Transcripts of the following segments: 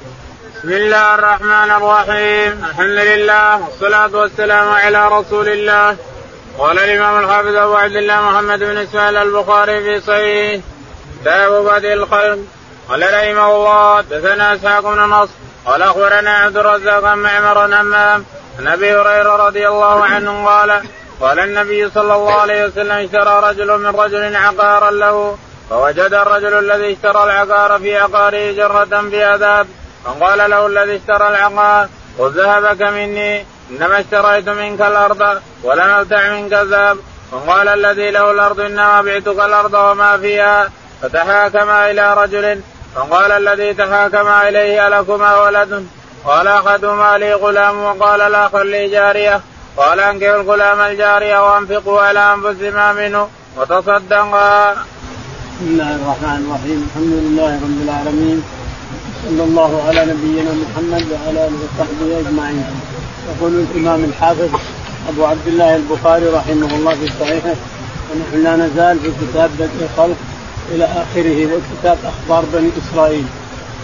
بسم الله الرحمن الرحيم. الحمد لله والصلاة والسلام على رسول الله قال الإمام الحافظ أبو عبد الله محمد بن إسماعيل البخاري في صحيح. باب بدء الخلق قال رحمه الله دثنا إسحاق بن نصر. قال أخبرنا عبد الرزاق عن معمر همام عن أبي هريرة رضي الله عنه قال قال النبي صلى الله عليه وسلم اشترى رجل من رجل عقارا له فوجد الرجل الذي اشترى العقار في عقاره جرة بعذاب فقال له الذي اشترى العقار خذ ذهبك مني إنما اشتريت منك الأرض ولم ابتع منك الذهب. وقال الذي له الأرض إنما بعتك الأرض وما فيها. فتحاكما إلى رجل فقال الذي تحاكما إليه ألكما ولد؟ قال أحدهما لي غلام. وقال الآخر لي جارية. قال أنكحوا الغلام الجارية وأنفقوا على أنفسهما منه. وتصدقا. بسم الله الرحمن الرحيم. الحمد لله رب العالمين. صلى الله على نبينا محمد وعلى آله وصحبه أجمعين. يقول الإمام الحافظ أبو عبد الله البخاري رحمه الله في صحيحه ونحن لا نزال في كتاب بدء الخلق إلى آخره وكتاب أخبار بني إسرائيل.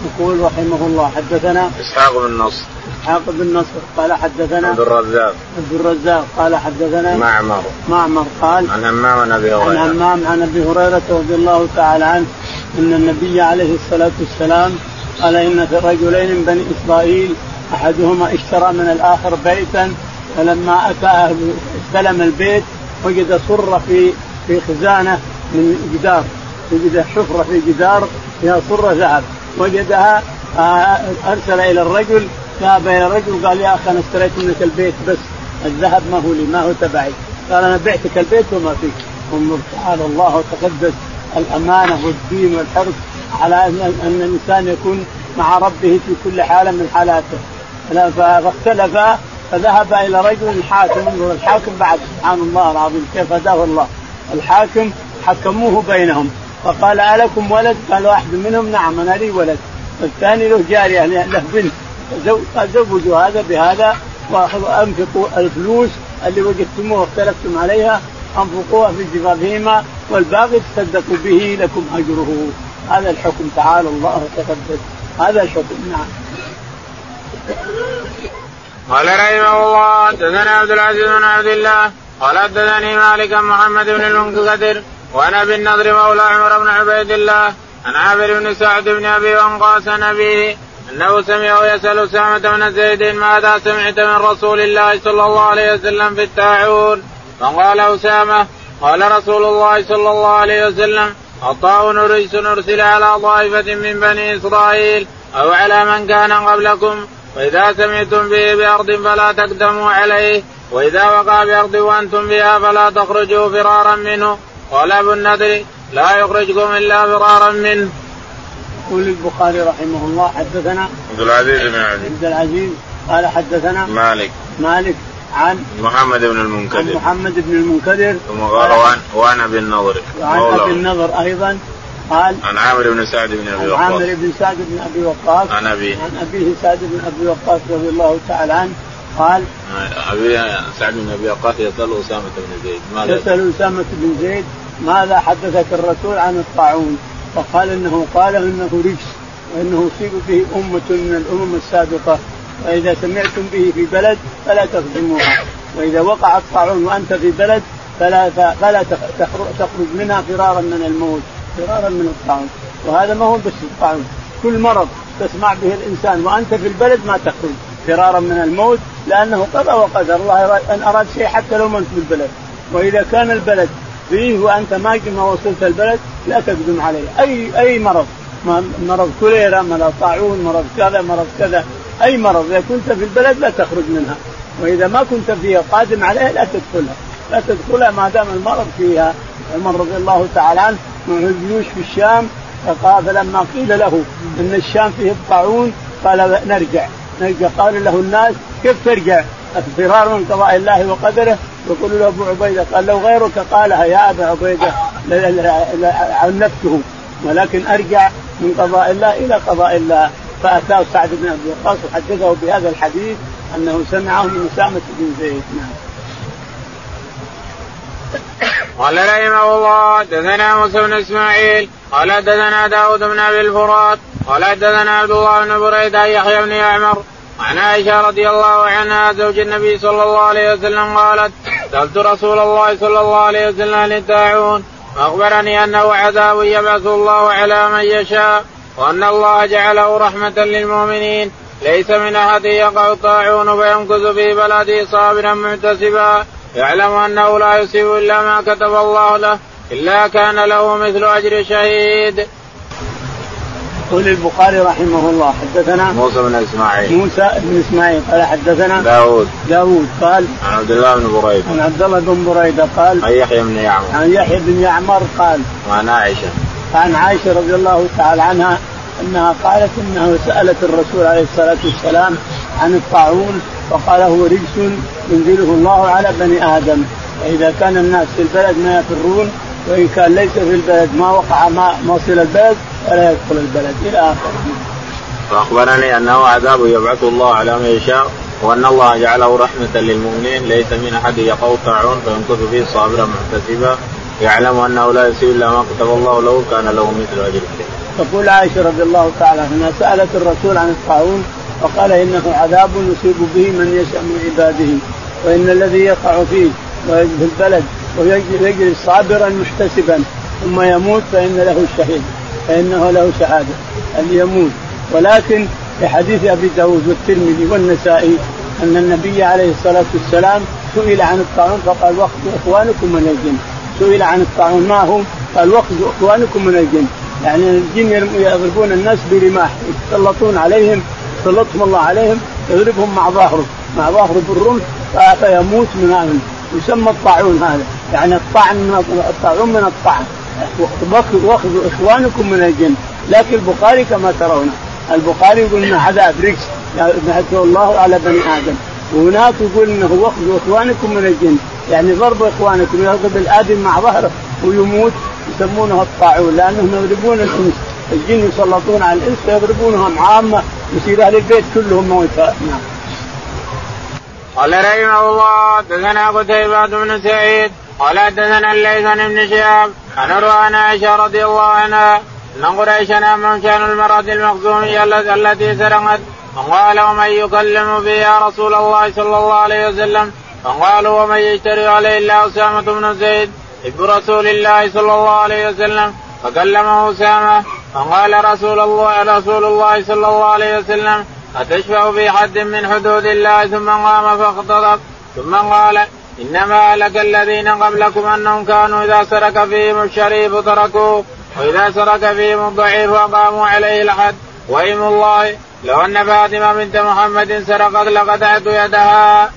يقول رحمه الله حدثنا إسحاق بن نصر. إسحاق بن نصر قال حدثنا عبد الرزاق. عبد الرزاق قال حدثنا معمر. معمر قال عن همام عن أبي هريرة. عن همام عن أبي هريرة رضي الله تعالى عنه أن النبي عليه الصلاة والسلام قال إن في رجلين من بني إسرائيل أحدهما اشترى من الآخر بيتا فلما أتى استلم البيت وجد صره في في خزانة من جدار وجد حفرة في جدار فيها صره ذهب. وجدها آه، أرسل إلى الرجل ذهب إلى الرجل قال يا أخي أنا اشتريت منك البيت بس الذهب ما هو لي ما هو تبعي. قال أنا بعتك البيت وما فيك. انظر تعالى الله وتقدس الأمانة والدين والحرص. على ان أن الإنسان يكون مع ربه في كل حالة من حالاته. فاختلفا فذهب إلى رجل حاكم الحاكم بعد سبحان الله العظيم كيف هداه الله؟ الحاكم حكموه بينهم فقال ألكم ولد؟ قال واحد منهم نعم أنا لي ولد. والثاني له جارية له بنت. قال زوجوا هذا بهذا وأنفقوا الفلوس اللي وجدتموها واختلفتم عليها أنفقوها في جبابهما والباقي تصدقوا به لكم أجره. هذا الحكم تعالى الله وتقدس هذا الحكم نعم. قال رحمه الله حدثنا عبد العزيز بن عبد الله قال حدثني مالك محمد بن المنكدر وأنا بالنضر مولى عمر بن عبيد الله عن عامر بن سعد بن أبي وانقاس نبيه أنه سمعه يسأل أسامة بن زيد ماذا سمعت من رسول الله صلى الله عليه وسلم في التاعون فقال أسامة قال رسول الله صلى الله عليه وسلم الطاعون رجس ارسل على طائفة من بني إسرائيل أو على من كان قبلكم. وإذا سمعتم به بأرض فلا تقدموا عليه. وإذا وقع بأرض وأنتم بها فلا تخرجوا فرارا منه. قال أبو النذر لا يخرجكم إلا فرارا منه. يقول البخاري رحمه الله حدثنا عبد العزيز بن عبد العزيز قال حدثنا مالك. مالك عن محمد بن المنكدر. محمد بن المنكدر. ثم قال وعن وعن أبي النضر. وعن أبي النضر أيضا. قال عن عامر بن سعد بن أبي وقاص عامر بن سعد بن أبي وقاص. عن ابيه عن أبيه سعد بن أبي وقاص رضي الله تعالى عنه. قال أبي سعد بن أبي وقاص يسأل أسامة بن زيد. ماذا؟ يسأل أسامة بن زيد ماذا حدثك الرسول عن الطاعون؟ فقال إنه قال إنه رجس وإنه اصيب به أمة من الأمم السابقة. وإذا سمعتم به في بلد فلا تخدموها وإذا وقع الطاعون وأنت في بلد فلا فلا تخرج منها فرارا من الموت فرارا من الطاعون. وهذا ما هو بس الطاعون. كل مرض تسمع به الإنسان وأنت في البلد ما تخرج فرارا من الموت لأنه قضى وقدر. الله أن أراد شيء حتى لو ما أنت في البلد. وإذا كان البلد فيه وأنت ما ما وصلت البلد لا تقدم عليه. اي أي مرض. مرض كوليرا مرض طاعون مرض كذا مرض كذا. أي مرض إذا كنت في البلد لا تخرج منها. وإذا ما كنت فيها قادم عليها لا تدخلها. لا تدخلها ما دام المرض فيها. عمر رضي الله تعالى عنه مع الجيوش في الشام فقال فلما قيل له إن الشام فيه الطاعون قال نرجع. نرجع. قال له الناس كيف ترجع؟ فرار من قضاء الله وقدره؟ يقول له أبو عبيدة قال لو غيرك قالها يا أبا عبيدة عنفته. ولكن أرجع من قضاء الله إلى قضاء الله. فأتاه سعد بن أبي وقاص وحدثه بهذا الحديث أنه سمعه من أسامة بن زيد نعم. قال رحمه الله حدثنا موسى بن إسماعيل قال حدثنا داود بن أبي الفرات قال حدثنا عبد الله بن بريدة يحيى بن يعمر عن عائشة رضي الله عنها زوج النبي صلى الله عليه وسلم قالت سألت رسول الله صلى الله عليه وسلم للطاعون فأخبرني أنه عذاب يبعث الله على من يشاء وأن الله جعله رحمة للمؤمنين. ليس من أحد يقع الطاعون فيمكث في بلده صابرا محتسبا يعلم أنه لا يصيب إلا ما كتب الله له إلا كان له مثل أجر شهيد. يقول البخاري رحمه الله حدثنا موسى بن إسماعيل. موسى بن إسماعيل قال حدثنا داوود داوود قال عن عبد الله بن بريدة. عن عبد الله بن بريدة قال عن يحيى بن يعمر. عن يحيى بن يعمر قال وعن عائشة. عن عائشة رضي الله تعالى عنها أنها قالت انها سألت الرسول عليه الصلاة والسلام عن الطاعون فقال هو رجس ينزله الله على بني آدم. فإذا كان الناس في البلد ما يفرون وإن كان ليس في البلد ما وقع ما وصل البلد فلا يدخل البلد. إلى آخره. فأخبرني أنه عذاب يبعث الله على من يشاء وأن الله جعله رحمة للمؤمنين ليس من أحد يقوى الطاعون فيمكث فيه صابرا محتسبا يعلم أنه لا يصيب إلا ما كتب الله له كان له مثل أجر تقول عائشة رضي الله تعالى عنها سألت الرسول عن الطاعون فقال إنه عذاب يصيب به من يشاء من عباده وإن الذي يقع فيه في البلد ويجري صابرا محتسبا ثم يموت فإن له الشهيد فإنه له شهادة أن يموت. ولكن في حديث أبي داود والترمذي والنسائي أن النبي عليه الصلاة والسلام سئل عن الطاعون فقال وقت إخوانكم من الجن سئل عن الطاعون ما هو؟ قال وقت اخوانكم من الجن. يعني الجن يضربون الناس برماح يتسلطون عليهم سلطهم الله عليهم يضربهم مع ظهره مع ظهره بالرمح فيموت من هذا. يسمى الطاعون هذا. يعني الطعن من الطاعون من الطعن. واخذوا إخوانكم من الجن. لكن البخاري كما ترون البخاري يقول انه عذاب رجس يبعثه الله على بني آدم. وهناك يقول إنه واخذوا إخوانكم من الجن. يعني ضرب إخوانكم يضرب الآدم مع ظهره ويموت يسمونه الطاعون لأنهم يضربون الانس الجن يسلطون على الإنس فيضربونهم عامة يصير أهل البيت كلهم موتى نعم. قال رحمه الله دثنا قتيبة بن سعيد قال حدثنا الليث بن شهاب عن عن عائشة رضي الله عنها أن قريشا امن كان المرأة المخزومية التي سرقت فقال ومن يكلم به يا رسول الله صلى الله عليه وسلم فقالوا ومن يشتري عليه الا أسامة بن زيد ابن رسول الله صلى الله عليه وسلم فكلمه أسامة فقال رسول الله رسول الله صلى الله عليه وسلم أتشفع في حد من حدود الله؟ ثم قام فاختطف ثم قال إنما هلك الذين قبلكم أنهم كانوا إذا سرك فيهم الشريف تركوه وإذا سرك فيهم الضعيف أقاموا عليه الحد. وإيم الله لو أن فاطمة بنت محمد سرقت لقطعت يدها.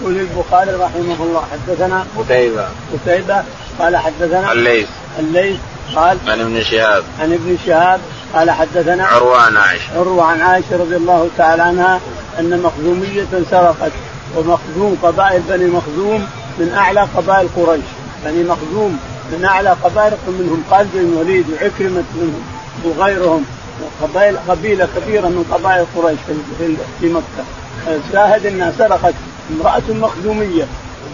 يقول البخاري رحمه الله حدثنا قتيبة. قتيبة قال حدثنا الليث. الليث قال عن ابن شهاب. عن ابن شهاب قال حدثنا عروة عن عائشة. عروة عن عائشة رضي الله تعالى عنها أن مخزومية سرقت ومخزوم قبائل بني مخزوم من أعلى قبائل قريش. بني مخزوم من أعلى قبائل منهم خالد بن الوليد وعكرمة منهم وغيرهم. قبائل قبيلة كبيرة من قبائل قريش في مكة. شاهد أنها سرقت امرأة مخزومية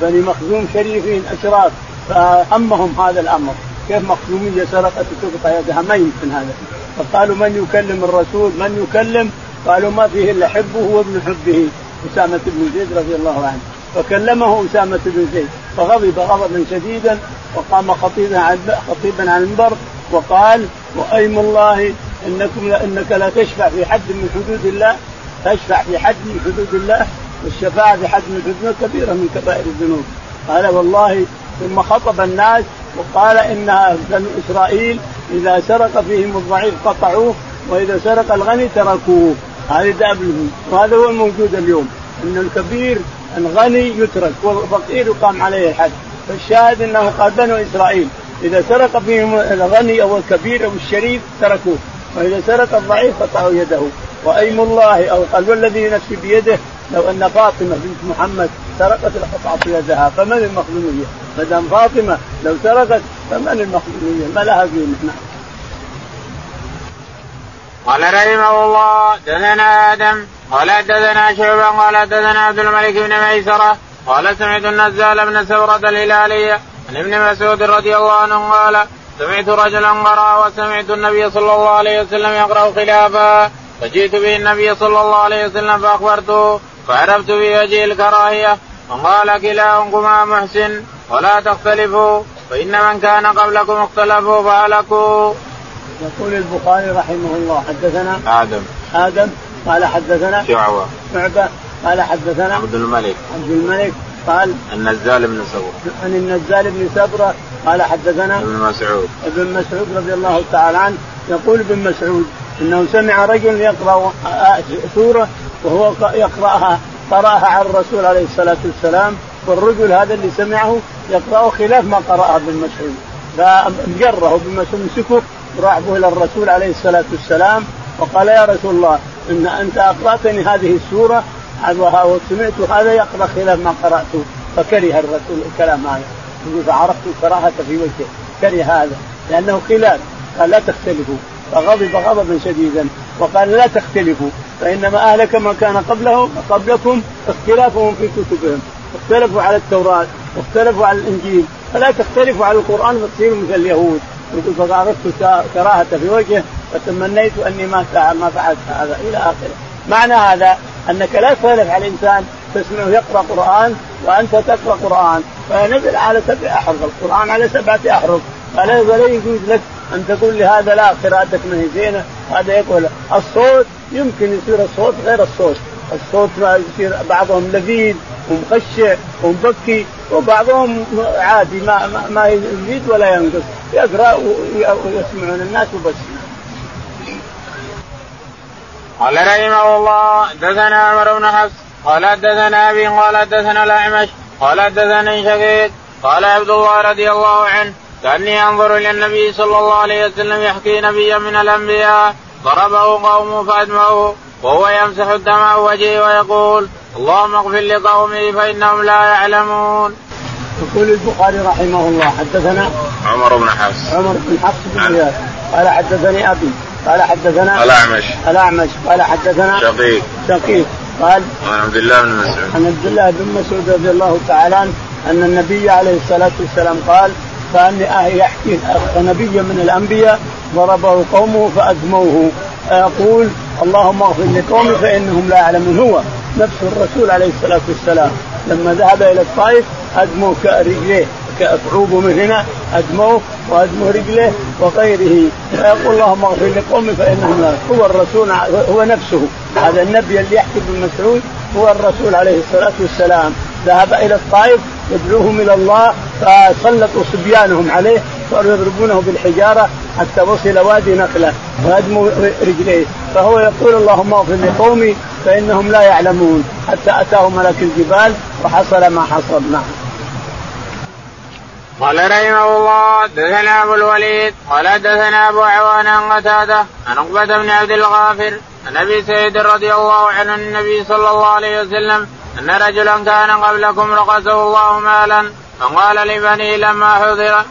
بني مخزوم شريفين أشراف فهمهم هذا الأمر. كيف مخزومية سرقت وتقطع يدها؟ ما يمكن هذا. فقالوا من يكلم الرسول؟ من يكلم؟ قالوا ما فيه إلا حبه وابن حبه أسامة بن زيد رضي الله عنه. فكلمه أسامة بن زيد فغضب غضبا شديدا وقام خطيبا عن خطيبا على المنبر وقال وأيم الله إنكم إنك لا تشفع في حد من حدود الله تشفع في حد من حدود الله والشفاعة في من حدود كبيرة من كبائر الذنوب. قال والله ثم خطب الناس وقال إن بنو إسرائيل إذا سرق فيهم الضعيف قطعوه وإذا سرق الغني تركوه. هذه دابلهم وهذا هو الموجود اليوم. إن الكبير الغني يترك والفقير يقام عليه الحد فالشاهد إنه قال بنو إسرائيل إذا سرق فيهم الغني أو الكبير أو الشريف تركوه. وإذا سرق الضعيف قطعوا يده. وأيم الله أو قال والذي نفسي بيده لو أن فاطمة بنت محمد سرقت لقطعت يدها فمن المخزوميه؟ ما دام فاطمة لو سرقت فمن المخزوميه؟ ما لها قيمه نعم. قال رحمه الله دثنا آدم قال حدثنا شعبا قال حدثنا عبد الملك بن ميسرة قال سمعت النزال بن سورة الهلاليه عن ابن مسعود رضي الله عنه قال سمعت رجلا قرأ وسمعت النبي صلى الله عليه وسلم يقرأ خلافا فجئت به النبي صلى الله عليه وسلم فأخبرته فعرفت في وجه الكراهية وقال كلاكما محسن ولا تختلفوا فإن من كان قبلكم اختلفوا فهلكوا. يقول البخاري رحمه الله حدثنا آدم. آدم قال حدثنا شعبة شعبة قال حدثنا عبد الملك. عبد الملك قال النزال بن سبرة عن النزال بن سبرة قال حدثنا ابن مسعود. ابن مسعود رضي الله تعالى عنه يقول ابن مسعود إنه سمع رجل يقرأ سورة وهو يقرأها قرأها على الرسول عليه الصلاة والسلام والرجل هذا اللي سمعه يقرأه خلاف ما قرأه ابن مسعود. فجره ابن مسعود مسكه راح به إلى الرسول عليه الصلاة والسلام وقال يا رسول الله إن أنت أقرأتني هذه السورة وسمعت هذا يقرأ خلاف ما قرأته. فكره الرسول الكلام هذا. فعرفت كراهة في وجهه. كره هذا لأنه خلاف. قال لا تختلفوا. فغضب غضبا شديدا. وقال لا تختلفوا فإنما أهلك ما كان قبله قبلكم اختلافهم في كتبهم. اختلفوا على التوراة واختلفوا على الإنجيل. فلا تختلفوا على القرآن فتصيروا مثل اليهود. يقول فعرفت كراهة في وجهه فتمنيت أني ما ما فعلت هذا إلى آخره. معنى هذا أنك لا تخالف على الإنسان تسمعه يقرأ قرآن وأنت تقرأ قرآن. فنزل على سبع أحرف القرآن على سبعة أحرف. فلا يجوز لك أن تقول لهذا لا قراءتك ما هي زينة هذا يقول الصوت يمكن يصير الصوت غير الصوت. الصوت يصير بعضهم لذيذ ومخشع ومبكي وبعضهم عادي ما ما, ما يزيد ولا ينقص. يقرأ ويسمعون الناس وبس. قال رحمه الله حدثنا عمر بن حفص قال حدثنا أبي قال حدثنا الأعمش قال حدثني شقيق قال عبد الله رضي الله عنه كأني أنظر إلى النبي صلى الله عليه وسلم يحكي نبيا من الأنبياء ضربه قومه فأدمعه وهو يمسح الدمع وجهه ويقول اللهم اغفر لقومي فإنهم لا يعلمون. يقول البخاري رحمه الله حدثنا عمر بن حفص. عمر بن حفص بن غياث قال حدثني أبي قال حدثنا الاعمش الأعمش قال حدثنا شقيق. شقيق قال عن عبد الله بن مسعود. عن عبد الله بن مسعود رضي الله تعالى عنه أن النبي عليه الصلاة والسلام قال كان يحكي نبي من الأنبياء ضربه قومه فادموه يقول اللهم اغفر لقومي فإنهم لا يعلمون. هو نفس الرسول عليه الصلاة والسلام. لما ذهب إلى الطائف ادموا رجليه كعوبه من هنا ادموه وادموا رجله وغيره. فيقول اللهم اغفر لقومي فإنهم لا هو الرسول هو نفسه. هذا النبي اللي يحكي ابن مسعود هو الرسول عليه الصلاة والسلام. ذهب إلى الطائف يدعوهم إلى الله فسلطوا صبيانهم عليه صاروا يضربونه بالحجارة حتى وصل وادي نخلة وهدموا رجليه. فهو يقول اللهم اغفر لقومي فإنهم لا يعلمون. حتى اتاه ملك الجبال وحصل ما حصل نعم. قال رحمه الله دثنا أبو الوليد قال دثنا أبو عوان عن قتادة عن عقبة بن عبد الغافر عن أبي سعيد رضي الله عنه النبي صلى الله عليه وسلم أن رجلا كان قبلكم رقصه الله مالا فقال لبني لما حضر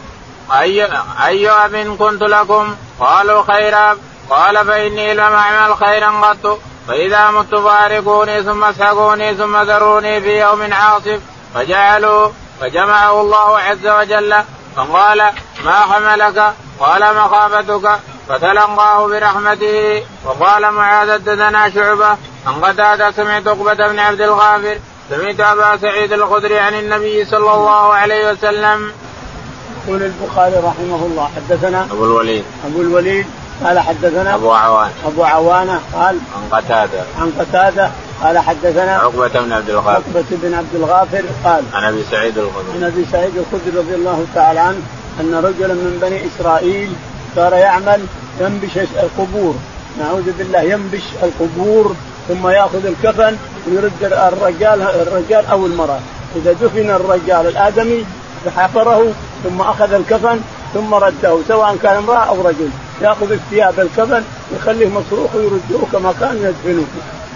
أي, أي أب كنت لكم؟ قالوا خيرا قال فإني لم أعمل خيرا قط فإذا مت فارقوني ثم اسحقوني ثم ذروني في يوم عاصف. فجعلوا فجمعه الله عز وجل فقال ما حملك؟ قال مخافتك. فتلقاه برحمته. وقال معاذ دنا شعبة ان قتادة سمعت عقبة بن عبد الغافر سمعت أبا سعيد الخدري عن النبي صلى الله عليه وسلم. يقول البخاري رحمه الله حدثنا أبو الوليد. أبو الوليد قال حدثنا أبو عوان. أبو عوانه قال عن قتادة. عن قتادة قال حدثنا عقبة بن عبد الغافر. عقبة بن عبد الغافر قال عن أبي سعيد الخدري. عن أبي سعيد الخدري رضي الله تعالى عنه أن رجلا من بني إسرائيل صار يعمل ينبش القبور. نعوذ بالله ينبش القبور ثم يأخذ الكفن ويرد الرجال الرجال أو المرأة. إذا دفن الرجال الآدمي حفره ثم أخذ الكفن ثم رده سواء كان امرأة أو رجل. ياخذ الثياب الكفن يخليه مصروخ ويرده كما كان يدفنه.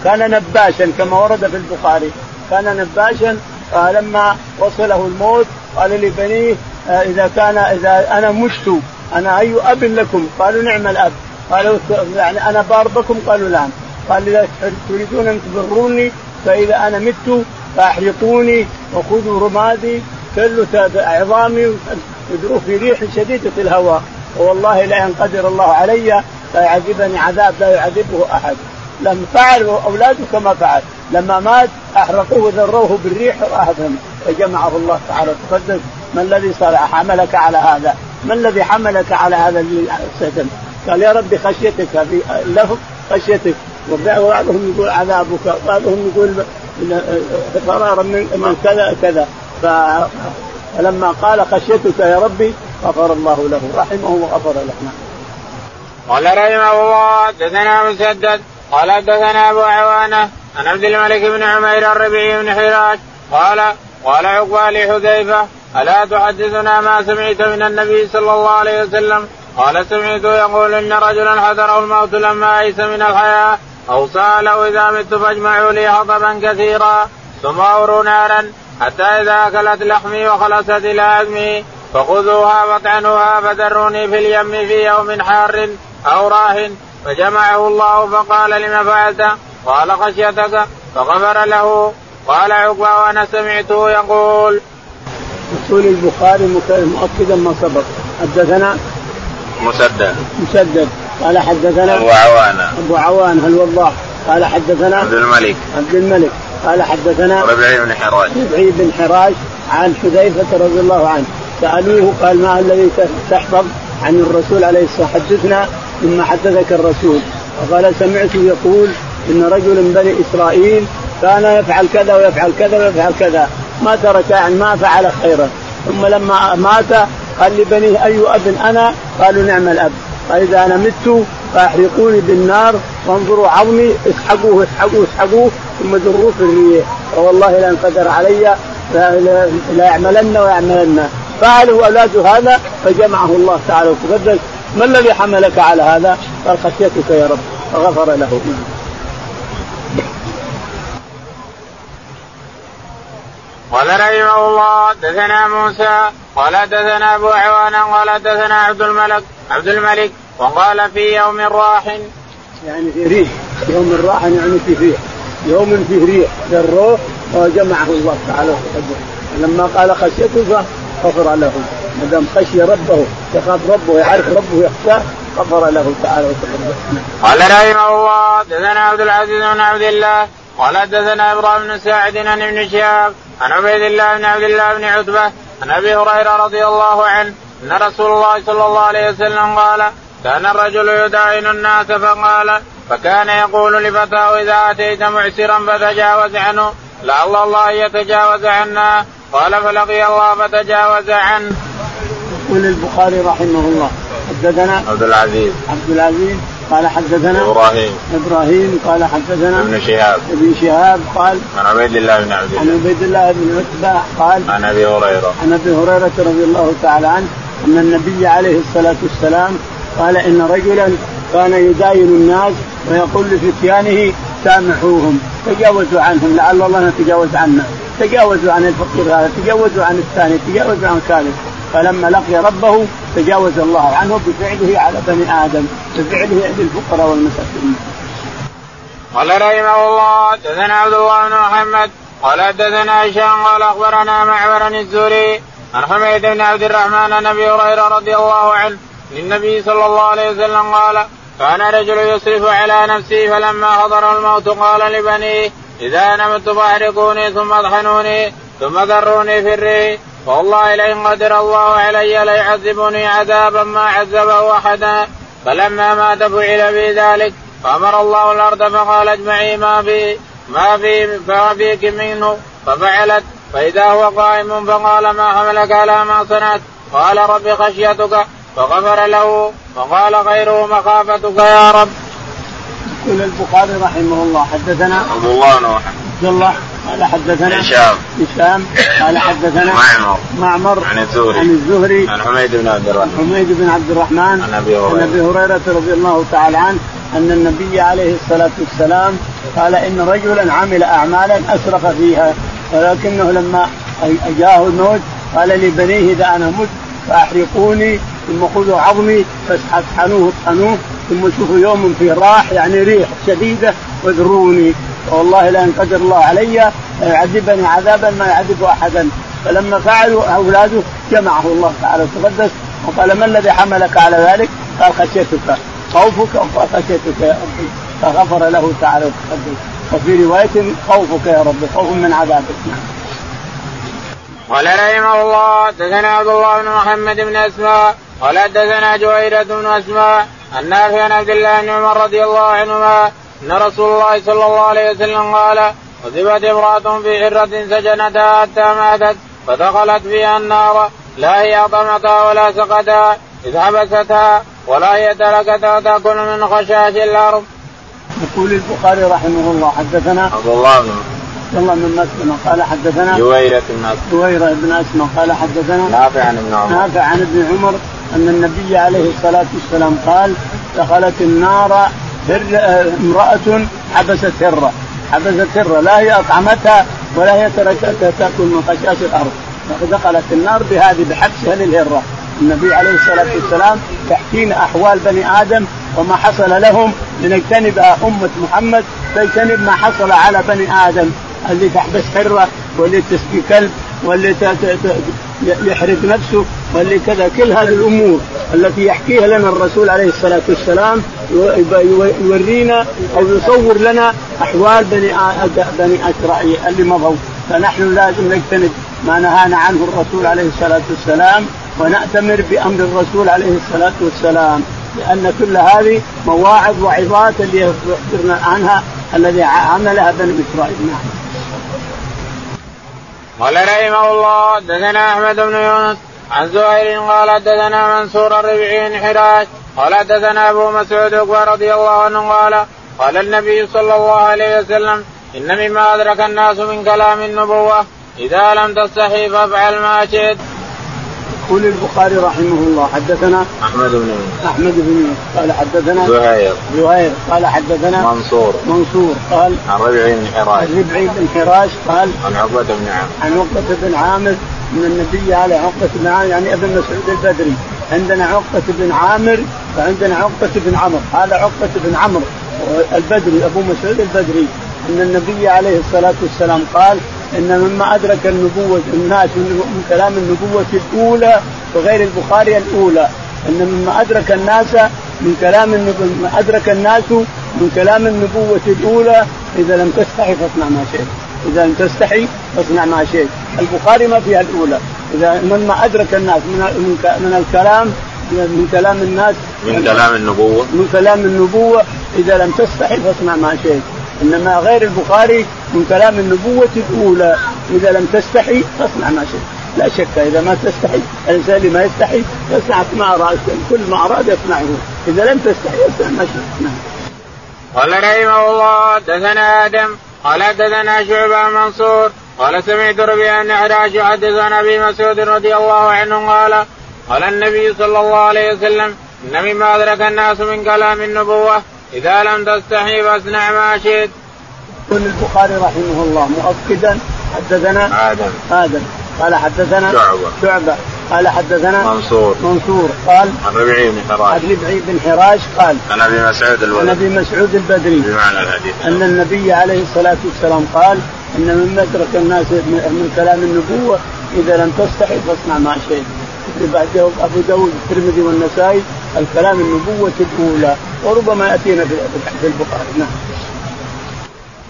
كان نباشا كما ورد في البخاري. كان نباشا فلما وصله الموت قال لبنيه آه، إذا كان إذا أنا مشت أنا أي أب لكم؟ قالوا نعم الأب. قالوا يعني أنا بار بكم؟ قالوا نعم. قال إذا تريدون أن تبروني فإذا أنا مت فأحرقوني وخذوا رمادي كلوا عظامي وادروه في ريح شديدة الهواء. والله لئن قدر الله علي لا يعذبني عذاب لا يعذبه أحد. لم فعل أولاده كما فعل. لما مات أحرقوه وذروه بالريح راهبهم فجمعه الله تعالى. تقدس ما الذي صنع حملك على هذا؟ ما الذي حملك على هذا السجن؟ قال يا ربي خشيتك في له خشيتك. وبعضهم يقول عذابك. وبعضهم يقول فرارا من كذا كذا. فلما قال خشيتك يا ربي غفر الله له. رحمه وغفر له. قال رحمه الله حدثنا مسدد قال حدثنا أبو عوانة عن عبد الملك بن عمير الربيعي بن حراش قال قال عقبى لحذيفة ألا تحدثنا ما سمعت من النبي صلى الله عليه وسلم؟ قال سمعته يقول إن رجلا حضره الموت لما أيس من الحياة أو سأله إذا مت فاجمعوا لي حطبا كثيرا ثم أوروا نارا حتى إذا أكلت لحمي وخلصت إلى عظمي فخذوها واطعنوها فذروني في اليم في يوم حار أو راه فجمعه الله فقال لما فعلت؟ قال خشيتك فغفر له. قال عقبى وأنا سمعته يقول. يقول البخاري مؤكدا ما سبق. حدثنا مسدد. مسدد. قال حدثنا أبو عوانة. أبو عوانة الوضاح قال حدثنا عبد الملك. عبد الملك. قال حدثنا ربعي بن حراج. ربعي بن حراج عن حذيفة رضي الله عنه. سألوه قال ما الذي تحفظ عن الرسول عليه الصلاة حدثنا مما حدثك الرسول. وقال سمعته يقول إن رجل من بني إسرائيل كان يفعل كذا ويفعل كذا ويفعل كذا. ما ترك يعني ما فعل خيرا. ثم لما مات قال لبنيه أي أب أنا؟ قالوا نعم الأب. قال إذا أنا مت فأحرقوني بالنار وانظروا عظمي اسحقوه اسحقوه اسحقوه ثم دروه في الريح. فوالله لأن قدر علي لا يعملن ويعملن. فعلوا اولاده هذا فجمعه الله تعالى وتقدس. ما الذي حملك على هذا؟ قال خشيتك يا رب. فغفر له. قال رحمه الله دثنا موسى قال دثنا أبو عوان قال دثنا عبد الملك عبد الملك وقال في يوم راح. يعني في ريح. يوم راح يعني في ريح. يوم فيه ريح. الروح وجمعه الله تعالى وتقدم لما قال خشيته غفر له. ما دام خشي ربه يخاف ربه يعرف ربه يخشاه غفر له تعالى وتقدم. قال رحمه الله دثنا عبد العزيز بن عبد الله قال حدثنا إبراهيم بن ساعد عن ابن شهاب عن عبيد الله بن عبد الله بن عتبة عن أبي هريرة رضي الله عنه أن رسول الله صلى الله عليه وسلم قال كان الرجل يداين الناس فقال فكان يقول لفتاه إذا أتيت معسرا فتجاوز عنه لعل الله يتجاوز عنا. قال فلقي الله فتجاوز عنه. يقول البخاري رحمه الله حدثنا عبد العزيز. عبد العزيز قال حدثنا إبراهيم. إبراهيم قال حدثنا ابن شهاب. ابن شهاب قال عن عبيد الله بن عبد الله. عن عبيد الله بن عتبة قال عن أبي هريرة. عن أبي هريرة رضي الله تعالى عنه أن النبي عليه الصلاة والسلام قال إن رجلا كان يداين الناس ويقول لفتيانه سامحوهم تجاوزوا عنهم لعل الله يتجاوز عنا. تجاوزوا عن الفقير هذا تجاوزوا عن الثاني تجاوزوا عن الثالث فلما لقي ربه تجاوز الله عنه بفعله على بني آدم بفعله للفقراء والمساكين. قال رحمه الله حدثنا عبد الله بن محمد قال حدثنا هشام قال أخبرنا معمر الزوري عن حميد بن عبد الرحمن عن أبي هريرة رضي الله عنه للنبي صلى الله عليه وسلم قال كان رجل يصرف على نفسه فلما حضر الموت قال لبنيه إذا نمت فاحرقوني ثم اطحنوني ثم ذروني في الريح والله لئن قدر الله علي ليعذبني عذابا ما عذبه أحدا. فلما مات فعل في ذلك فأمر الله الأرض فقال اجمعي ما في ما في فيك منه. ففعلت فإذا هو قائم فقال ما حملك على ما صنعت؟ قال رب خشيتك فغفر له وقال غيره مخافتك يا رب. يقول البخاري رحمه الله حدثنا عبد الله بن عبد الله قال حدثنا هشام. هشام قال حدثنا معمر. معمر عن الزهري. عن الزهري. عن حميد بن عبد الرحمن. حميد بن عبد الرحمن. عن أبي هريرة. عن أبي هريرة رضي الله تعالى عنه أن النبي عليه الصلاة والسلام قال إن رجلا عمل اعمالا اسرف فيها ولكنه لما جاءه الموت قال لبنيه إذا أنا مت فأحرقوني ثم خذوا عظمي فاطحنوه اطحنوه ثم شوفوا يوم فيه راح يعني ريح شديدة واذروني والله لأن قدر الله علي يعذبني عذابا ما يعذب احدا فلما فعلوا أولاده جمعه الله تعالى وتقدس وقال ما الذي حملك على ذلك؟ قال خشيتك خوفك وخشيتك يا ربي فغفر له تعالى وتقدم وفي رواية خوفك يا رب خوف من عذابك نعم. قال رحمه الله حدثنا عبد الله بن محمد بن أسماء قال حدثنا جويرة بن أسماء النافع عن عبد الله بن عمر رضي الله عنهما أن رسول الله صلى الله عليه وسلم قال وثبت امرأة في حرة سجنتها حتى ماتت فدخلت فيها النار لا هي أطمتها ولا سقتها إذ حبستها ولا هي تركتها تأكل من خشاش الأرض. يقول البخاري رحمه الله حدثنا عبد الله بن عبد الله بن مسلم قال حدثنا جويرة بن اسمه جويرة بن اسمه قال حدثنا نافع عن ابن عمر. نافع عن ابن عمر أن النبي عليه الصلاة والسلام قال دخلت النار امرأة حبست هرة. حبست هرة. لا هي أطعمتها ولا هي تركتها تأكل من خشاش الأرض. فدخلت النار بهذه بحبسها للهره النبي عليه الصلاة والسلام يحكينا أحوال بني آدم وما حصل لهم لنجتنب أمة محمد تجتنب ما حصل على بني آدم. اللي تحبس حرة واللي تسقي كلب واللي يحرق نفسه واللي كذا كل هذه الأمور التي يحكيها لنا الرسول عليه الصلاة والسلام يورينا أو يصور لنا أحوال بني بني إسرائيل اللي مضوا. فنحن لازم نجتنب ما نهانا عنه الرسول عليه الصلاة والسلام ونأتمر بأمر الرسول عليه الصلاة والسلام لأن كل هذه مواعظ وعظات اللي يخبرنا عنها الذي عملها بني إسرائيل. نعم. قال رحمه الله حدثنا أحمد بن يونس عن زهير قال حدثنا منصور الربيعي بن حراش قال حدثنا أبو مسعود رضي الله عنه قال قال النبي صلى الله عليه وسلم إن مما أدرك الناس من كلام النبوة إذا لم تستحي فافعل ما شئت. يقول البخاري رحمه الله حدثنا أحمد بن يونس أحمد بن يونس قال حدثنا زهير. زهير قال حدثنا منصور. منصور قال عن ربعي بن حراش. ربعي بن حراش قال عن عقبة بن عامر. عن عقبة بن عامر من النبي على عقبة بن عامر يعني ابن مسعود البدري عندنا عقبة بن عامر وعندنا عقبة بن عمرو هذا عقبة بن عمرو البدري أبو مسعود البدري إن النبي عليه الصلاة والسلام قال إن مما أدرك النبوة الناس من كلام النبوة الأولى وغير البخاري الأولى. إن مما أدرك الناس من كلام ما أدرك الناس من كلام النبوة الأولى. إذا لم تستحي فاصنع ما شئت. إذا لم تستحي فاصنع ما شئت. البخاري ما فيها الأولى. إذا مما أدرك الناس من من الكلام من كلام الناس من كلام النبوة. من كلام النبوة. إذا لم تستحي فاصنع ما شئت. إنما غير البخاري من كلام النبوة الأولى. إذا لم تستحي فاصنع ما شئت. لا شك إذا ما تستحي الإنسان اللي ما يستحي يصنع ما أراد كل ما أراد يصنعه. إذا لم تستحي يصنع ما شئت. نعم. قال رحمه الله حدثنا آدم. قال حدثنا شعبة منصور. قال سمعت ربيع بن حراش يحدث عن أبي مسعود رضي الله عنه قال قال النبي صلى الله عليه وسلم ان مما أدرك الناس من كلام النبوة. إذا لم تستحي فاصنع ما شئت. يقول البخاري رحمه الله مؤكدا حدثنا آدم. آدم. قال حدثنا شعبة. شعبة. قال حدثنا منصور. منصور. قال عن ربيعي بن حراش. عن ربعي بن حراش قال عن أبي مسعود عن الولد أبي مسعود البدري. بمعنى الحديث. أن النبي عليه الصلاة والسلام قال إن مما ادرك الناس من كلام النبوة إذا لم تستحي فاصنع ما شئت. بعده أبو داود الترمذي والنسائي الكلام النبوة الأولى. وربما يأتينا في البخاري. نعم.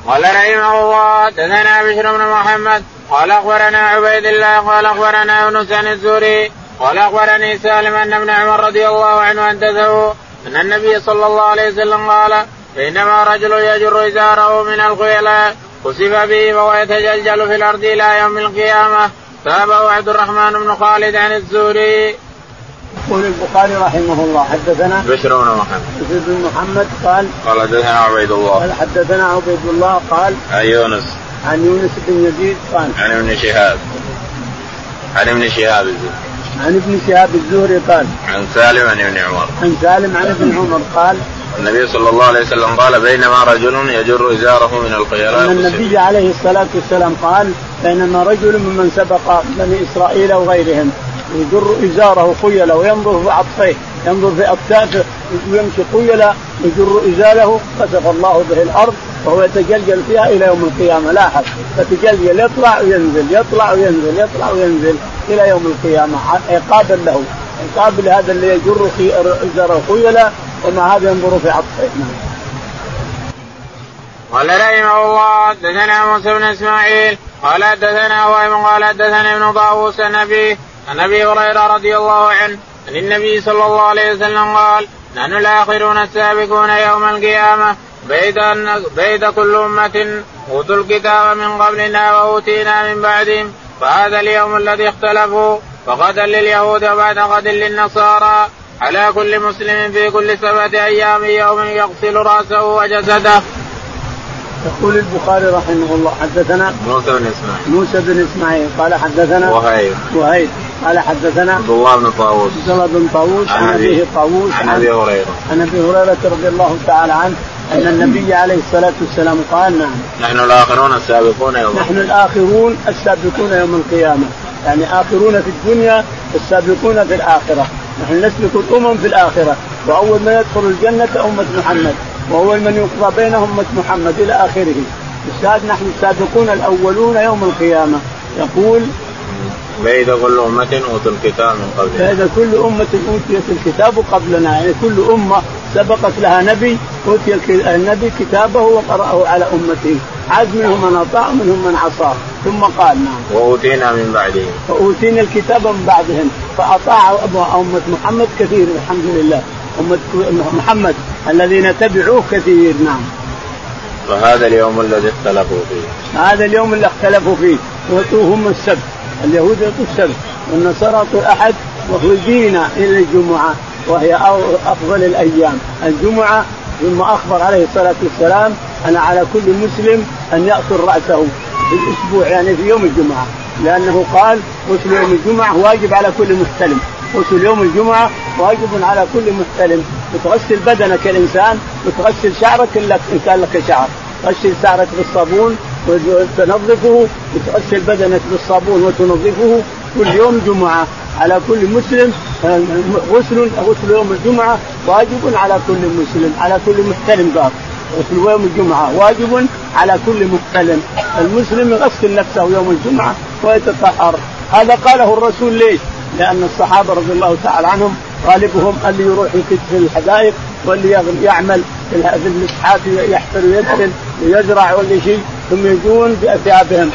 قال رحمه الله حدثنا بشر بن محمد قال أخبرنا عبيد الله قال أخبرنا يونس عن الزهري قال أخبرني سالم أن ابن عمر رضي الله عنه حدثه أن النبي صلى الله عليه وسلم قال بينما رجل يجر إزاره من الخيلاء خسف به وهو يتجلجل في الأرض إلى يوم القيامة. تابعه عبد الرحمن بن خالد عن الزهري. يقول البخاري رحمه الله حدثنا بشر بن محمد. بشر بن محمد قال قال حدثنا عبيد الله. قال حدثنا عبيد الله قال عن يونس. عن يونس بن يزيد قال عن ابن شهاب. عن ابن شهاب. الزهري عن ابن شهاب الزهري قال عن سالم عن ابن عمر. عن سالم عن ابن عمر قال النبي صلى الله عليه وسلم قال بينما رجل يجر إزاره من الخيلاء أن النبي عليه الصلاة والسلام قال بينما رجل ممن سبق بني إسرائيل وغيرهم. يجر إزاره خيلا وينظر في عطفيه ينظر في اكتافه ويمشي خيلا يجر ازاله خسف الله به الأرض وهو يتجلجل فيها إلى يوم القيامة لاحظ يتجلجل يطلع وينزل يطلع وينزل يطلع وينزل إلى يوم القيامة عقابا له مقابل هذا اللي يجر ازر خيلا ومع هذا ينظر في عطفه نعم. قال رحمه الله حدثنا موسى بن إسماعيل قال حدثنا وائل قال حدثنا ابن طاووس النبي عن أبي هريرة رضي الله عنه عن النبي صلى الله عليه وسلم قال نحن الآخرون السابقون يوم القيامة بيد بيد كل أمة أوتوا الكتاب من قبلنا وأوتينا من بعدهم فهذا اليوم الذي اختلفوا فغدا لليهود وبعد غد للنصارى على كل مسلم في كل سبعة أيام يوم يغسل رأسه وجسده. يقول البخاري رحمه الله حدثنا موسى بن إسماعيل. موسى بن إسماعيل. قال حدثنا وهيب. وهيب. قال حدثنا عبد الله بن طاووس. عبد الله بن طاووس عن ابيه طاووس عن أبي هريرة. عن أبي هريرة رضي الله تعالى عنه أن النبي عليه الصلاة والسلام قال نعم. نحن الآخرون السابقون يوم نحن الآخرون السابقون يوم القيامة. يعني آخرون في الدنيا السابقون في الآخرة. نحن نسبق الأمم في الآخرة. وأول من يدخل الجنة أمة محمد. واول من يقضى بينهم امه محمد إلى آخره. الشاهد نحن السابقون الأولون يوم القيامة. يقول بيد كل أمة أوتوا الكتاب من قبلنا بيد كل أمة أوتيت الكتاب قبلنا يعني كل أمة سبقت لها نبي أوتي النبي كتابه وقرأه على أمته. عاد منهم من أطاع ومنهم من عصاه. ثم قال نعم. وأوتينا من بعدهم. وأوتينا الكتاب من بعدهم فأطاع أمة محمد كثير الحمد لله. محمد الذين تبعوه كثير نعم. فهذا اليوم الذي اختلفوا فيه. هذا اليوم اللي اختلفوا فيه. وأتوهم السبت. اليهود يعطوا السبت والنصارى يعطوا الأحد وهدينا إلى الجمعة وهي أفضل الأيام. الجمعة ثم أخبر عليه الصلاة والسلام أن على كل مسلم أن يأكل رأسه في الأسبوع يعني في يوم الجمعة. لأنه قال غسل يوم الجمعة واجب على كل محتلم غسل يوم الجمعة واجب على كل محتلم وتغسل بدنك الإنسان وتغسل شعرك إن كان لك شعر. غسل شعرك بالصابون وتنظفه وتغسل بدنك بالصابون وتنظفه. كل يوم جمعة. على كل مسلم غسل غسل يوم الجمعة واجب على كل مسلم على كل محتلم قال غسل يوم الجمعة واجب على كل محتلم. المسلم يغسل نفسه يوم الجمعة ويتطهر. هذا قاله الرسول ليش؟ لأن الصحابة رضي الله تعالى عنهم غالبهم اللي يروح في الحدائق واللي يعمل في المسحات يحفر ويدخل ويزرع ولا شيء ثم يجون بأثيابهم.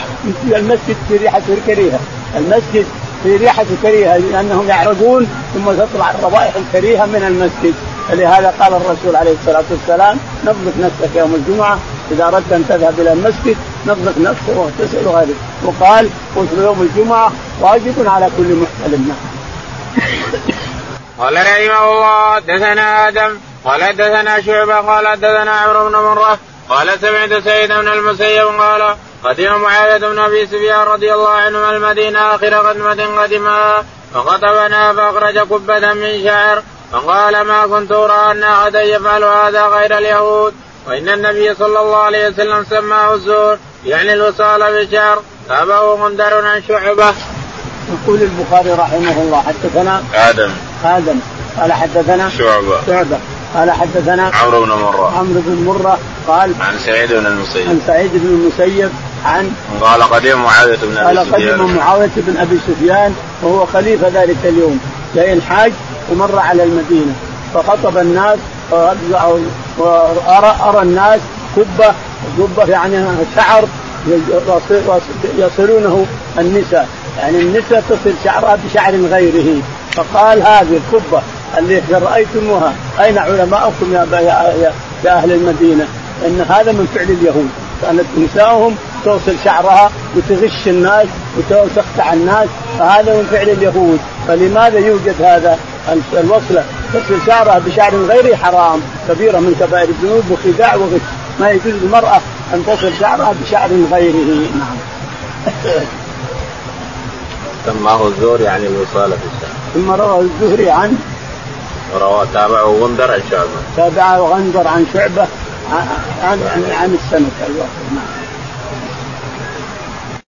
المسجد في ريحة كريهة المسجد في ريحة كريهة لأنهم يعرقون ثم تطلع الروائح الكريهة من المسجد. فلهذا قال الرسول عليه الصلاة والسلام نظف نفسك يوم الجمعة إذا أردت أن تذهب إلى المسجد نظف نفسك واغتسل وغيره وقال غسل يوم الجمعة واجب على كل محتلم قال رحمه الله حدثنا آدم قال حدثنا شعبة قال حدثنا عمرو بن مرة قال سمعت سيد بن المسيب قال قدم معاوية بن أبي سفيان رضي الله عنه المدينة آخر قدمه قدمها فخطبنا فأخرج قبه من شعر فقال ما كنت أرى أن احدا يفعل هذا غير اليهود وإن النبي صلى الله عليه وسلم سماه الزور يعني الوصال بالشعر تابعه غندر عن شعبة. يقول البخاري رحمه الله حدثنا آدم. آدم. قال حدثنا شعبة. شعبة. قال حدثنا عمرو بن مرة. عمرو بن مرة قال عن سعيد بن المسيب. عن سعيد بن المسيب عن قال قديم معاوية بن أبي قال قدم معاوية بن أبي سفيان وهو خليفة ذلك اليوم. جاي الحاج ومر على المدينة. فخطب الناس وارى أرى الناس كبه كبه يعني شعر يصلونه النساء. يعني النساء تصل شعرها بشعر غيره. فقال هذه الكبه اللي رأيتموها أين علماؤكم يا, يا, يا أهل المدينة؟ إن هذا من فعل اليهود. كانت نساؤهم توصل شعرها وتغش الناس وتقطع الناس فهذا من فعل اليهود. فلماذا يوجد هذا الوصلة؟ تصل شعرها بشعر غيره حرام كبيرة من كبائر الذنوب وخداع وغش. ما يجوز للمرأة أن تصل شعرها بشعر غيره. نعم. سماه الزور يعني الوصال في الشعر ثم روى الزهري عن وروى تابعه غندر عن شعبه تابعه غندر عن شعبة عن عن, عن السنة الواحد نعم